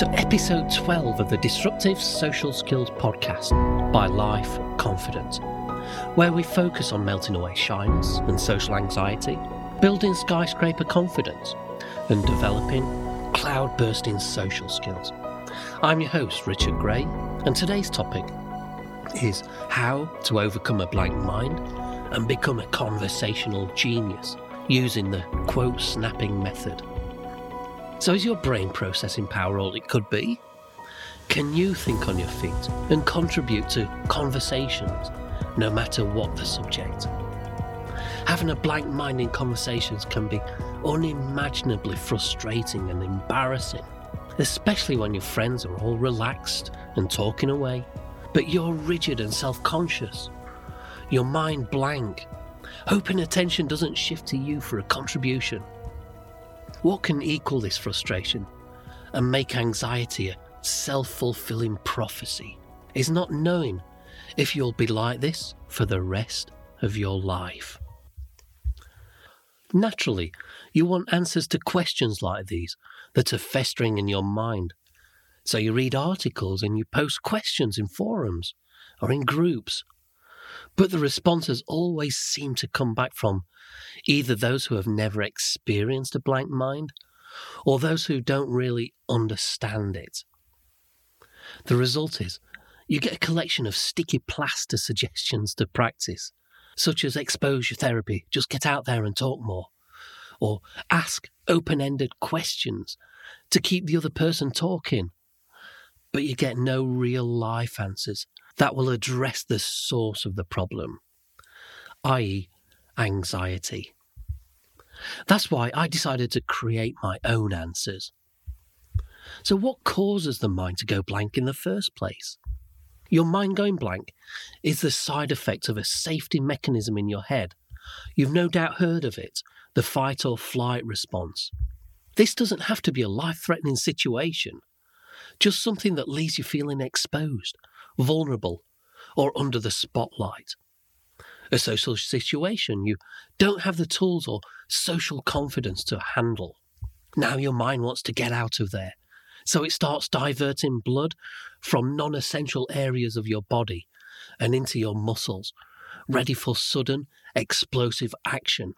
to episode 12 of the Disruptive Social Skills podcast by Life Confident, where we focus on melting away shyness and social anxiety, building skyscraper confidence, and developing cloud bursting social skills. I'm your host, Richard Gray, and today's topic is how to overcome a blank mind and become a conversational genius using the quote snapping method. So, is your brain processing power all it could be? Can you think on your feet and contribute to conversations, no matter what the subject? Having a blank mind in conversations can be unimaginably frustrating and embarrassing, especially when your friends are all relaxed and talking away, but you're rigid and self conscious. Your mind blank, hoping attention doesn't shift to you for a contribution. What can equal this frustration and make anxiety a self fulfilling prophecy is not knowing if you'll be like this for the rest of your life. Naturally, you want answers to questions like these that are festering in your mind. So you read articles and you post questions in forums or in groups. But the responses always seem to come back from either those who have never experienced a blank mind or those who don't really understand it. The result is you get a collection of sticky plaster suggestions to practice, such as exposure therapy, just get out there and talk more, or ask open ended questions to keep the other person talking. But you get no real life answers that will address the source of the problem, i.e., anxiety. That's why I decided to create my own answers. So, what causes the mind to go blank in the first place? Your mind going blank is the side effect of a safety mechanism in your head. You've no doubt heard of it the fight or flight response. This doesn't have to be a life threatening situation, just something that leaves you feeling exposed, vulnerable, or under the spotlight a social situation you don't have the tools or social confidence to handle. Now your mind wants to get out of there. So it starts diverting blood from non essential areas of your body and into your muscles, ready for sudden, explosive action.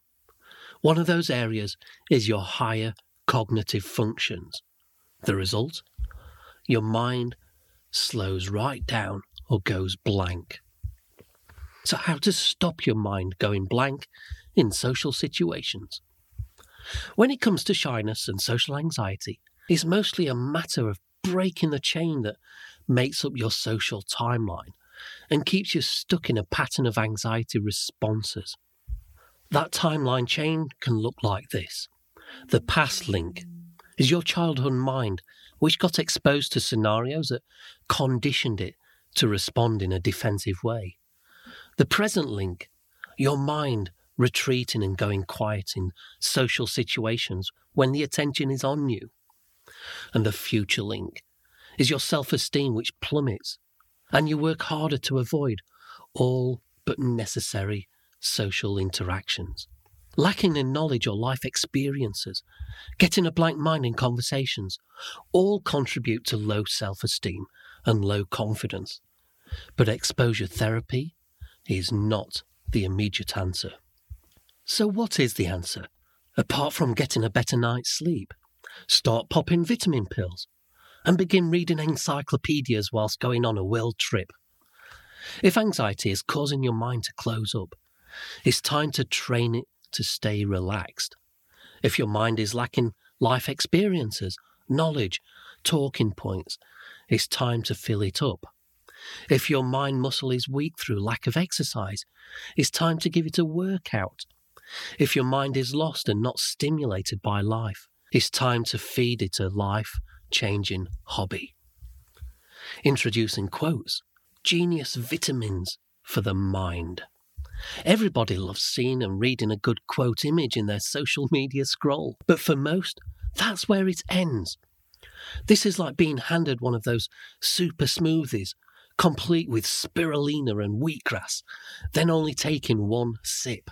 One of those areas is your higher cognitive functions. The result? Your mind slows right down or goes blank. So, how to stop your mind going blank in social situations? When it comes to shyness and social anxiety, it's mostly a matter of breaking the chain that makes up your social timeline and keeps you stuck in a pattern of anxiety responses. That timeline chain can look like this the past link is your childhood mind, which got exposed to scenarios that conditioned it to respond in a defensive way. The present link, your mind retreating and going quiet in social situations when the attention is on you. And the future link is your self esteem, which plummets, and you work harder to avoid all but necessary social interactions. Lacking in knowledge or life experiences, getting a blank mind in conversations, all contribute to low self esteem and low confidence. But exposure therapy, is not the immediate answer. So, what is the answer? Apart from getting a better night's sleep, start popping vitamin pills and begin reading encyclopedias whilst going on a world trip. If anxiety is causing your mind to close up, it's time to train it to stay relaxed. If your mind is lacking life experiences, knowledge, talking points, it's time to fill it up. If your mind muscle is weak through lack of exercise, it's time to give it a workout. If your mind is lost and not stimulated by life, it's time to feed it a life changing hobby. Introducing quotes genius vitamins for the mind. Everybody loves seeing and reading a good quote image in their social media scroll, but for most, that's where it ends. This is like being handed one of those super smoothies complete with spirulina and wheatgrass, then only taking one sip.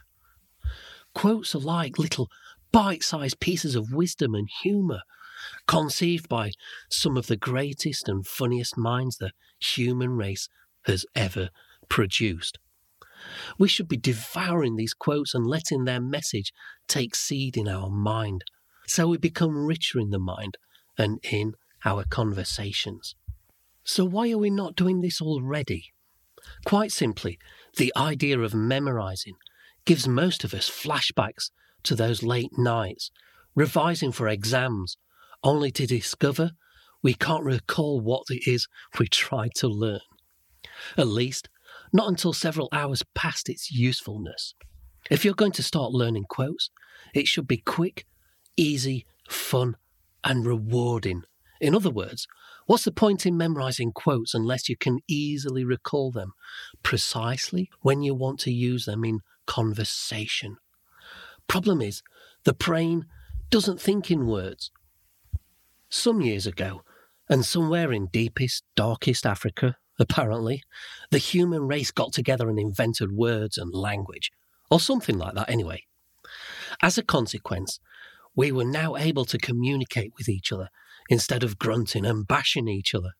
Quotes are like little bite sized pieces of wisdom and humour, conceived by some of the greatest and funniest minds the human race has ever produced. We should be devouring these quotes and letting their message take seed in our mind so we become richer in the mind and in our conversations. So, why are we not doing this already? Quite simply, the idea of memorizing gives most of us flashbacks to those late nights, revising for exams, only to discover we can't recall what it is we tried to learn. At least, not until several hours past its usefulness. If you're going to start learning quotes, it should be quick, easy, fun, and rewarding. In other words, what's the point in memorizing quotes unless you can easily recall them precisely when you want to use them in conversation? Problem is, the brain doesn't think in words. Some years ago, and somewhere in deepest, darkest Africa, apparently, the human race got together and invented words and language, or something like that anyway. As a consequence, we were now able to communicate with each other instead of grunting and bashing each other.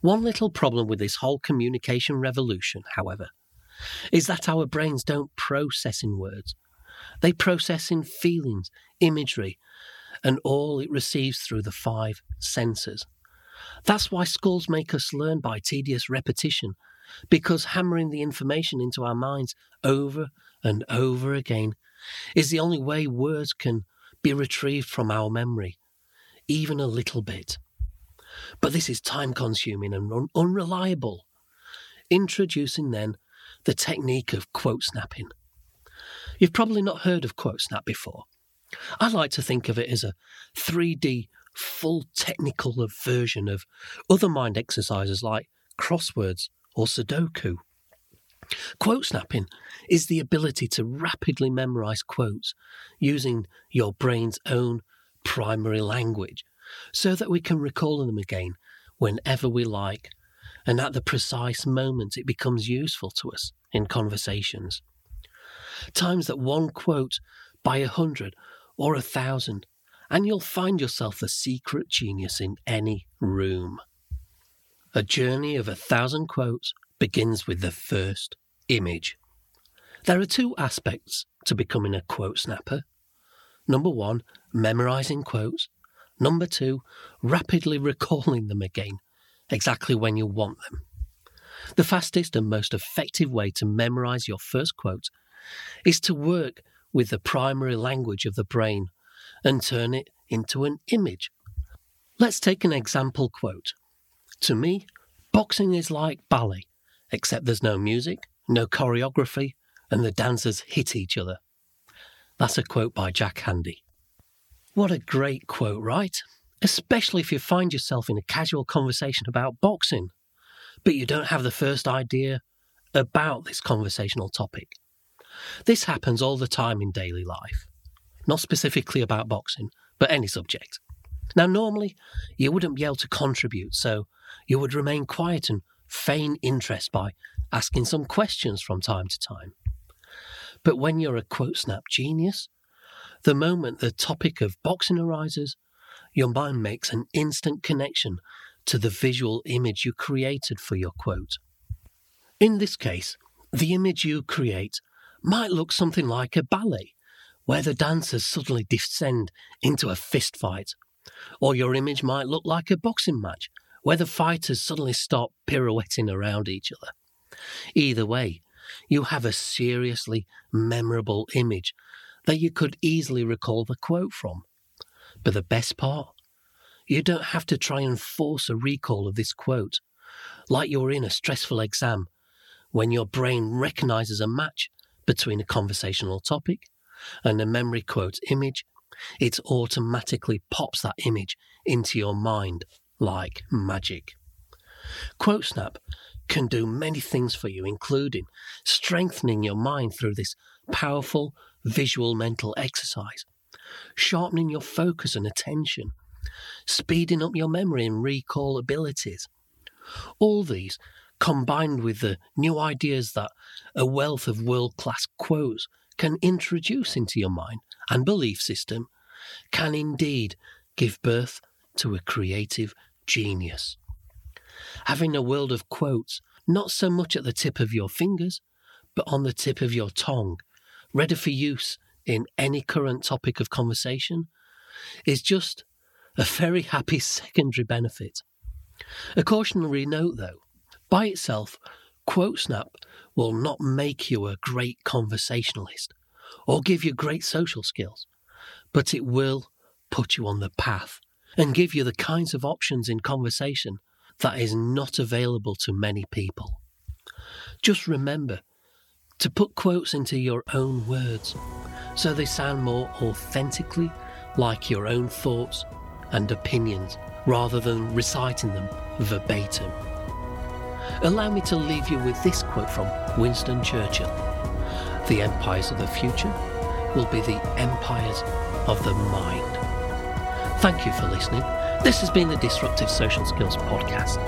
One little problem with this whole communication revolution, however, is that our brains don't process in words. They process in feelings, imagery, and all it receives through the five senses. That's why schools make us learn by tedious repetition, because hammering the information into our minds over and over again is the only way words can be retrieved from our memory, even a little bit. But this is time consuming and un- unreliable. Introducing then the technique of quote snapping. You've probably not heard of quote snap before. I like to think of it as a 3D full technical version of other mind exercises like crosswords or Sudoku. Quote snapping is the ability to rapidly memorize quotes using your brain's own primary language so that we can recall them again whenever we like and at the precise moment it becomes useful to us in conversations. Times that one quote by a hundred or a thousand and you'll find yourself the secret genius in any room. A journey of a thousand quotes begins with the first image. There are two aspects to becoming a quote snapper. Number one, memorizing quotes. Number two, rapidly recalling them again, exactly when you want them. The fastest and most effective way to memorize your first quote is to work with the primary language of the brain and turn it into an image. Let's take an example quote. To me, boxing is like ballet, except there's no music, no choreography, and the dancers hit each other. That's a quote by Jack Handey. What a great quote, right? Especially if you find yourself in a casual conversation about boxing, but you don't have the first idea about this conversational topic. This happens all the time in daily life not specifically about boxing, but any subject. Now, normally, you wouldn't be able to contribute, so you would remain quiet and feign interest by asking some questions from time to time. But when you're a quote snap genius, the moment the topic of boxing arises, your mind makes an instant connection to the visual image you created for your quote. In this case, the image you create might look something like a ballet where the dancers suddenly descend into a fist fight. Or your image might look like a boxing match where the fighters suddenly stop pirouetting around each other. Either way, you have a seriously memorable image that you could easily recall the quote from. But the best part? You don't have to try and force a recall of this quote, like you're in a stressful exam when your brain recognizes a match between a conversational topic and the memory quote image, it automatically pops that image into your mind like magic. QuoteSnap can do many things for you, including strengthening your mind through this powerful visual mental exercise, sharpening your focus and attention, speeding up your memory and recall abilities. All these, combined with the new ideas that a wealth of world class quotes can introduce into your mind and belief system can indeed give birth to a creative genius. Having a world of quotes, not so much at the tip of your fingers, but on the tip of your tongue, ready for use in any current topic of conversation, is just a very happy secondary benefit. A cautionary note, though by itself, QuoteSnap will not make you a great conversationalist or give you great social skills, but it will put you on the path and give you the kinds of options in conversation that is not available to many people. Just remember to put quotes into your own words so they sound more authentically like your own thoughts and opinions rather than reciting them verbatim. Allow me to leave you with this quote from Winston Churchill The empires of the future will be the empires of the mind. Thank you for listening. This has been the Disruptive Social Skills Podcast.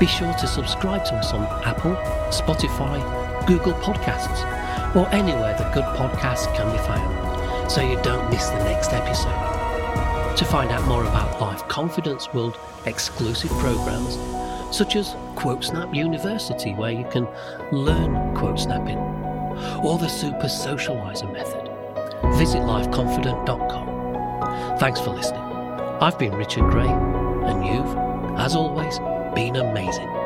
Be sure to subscribe to us on Apple, Spotify, Google Podcasts, or anywhere that good podcasts can be found so you don't miss the next episode. To find out more about Life Confident's World exclusive programs, such as QuoteSnap University, where you can learn quote snapping, or the Super Socializer method, visit lifeconfident.com. Thanks for listening. I've been Richard Gray, and you've, as always, been amazing.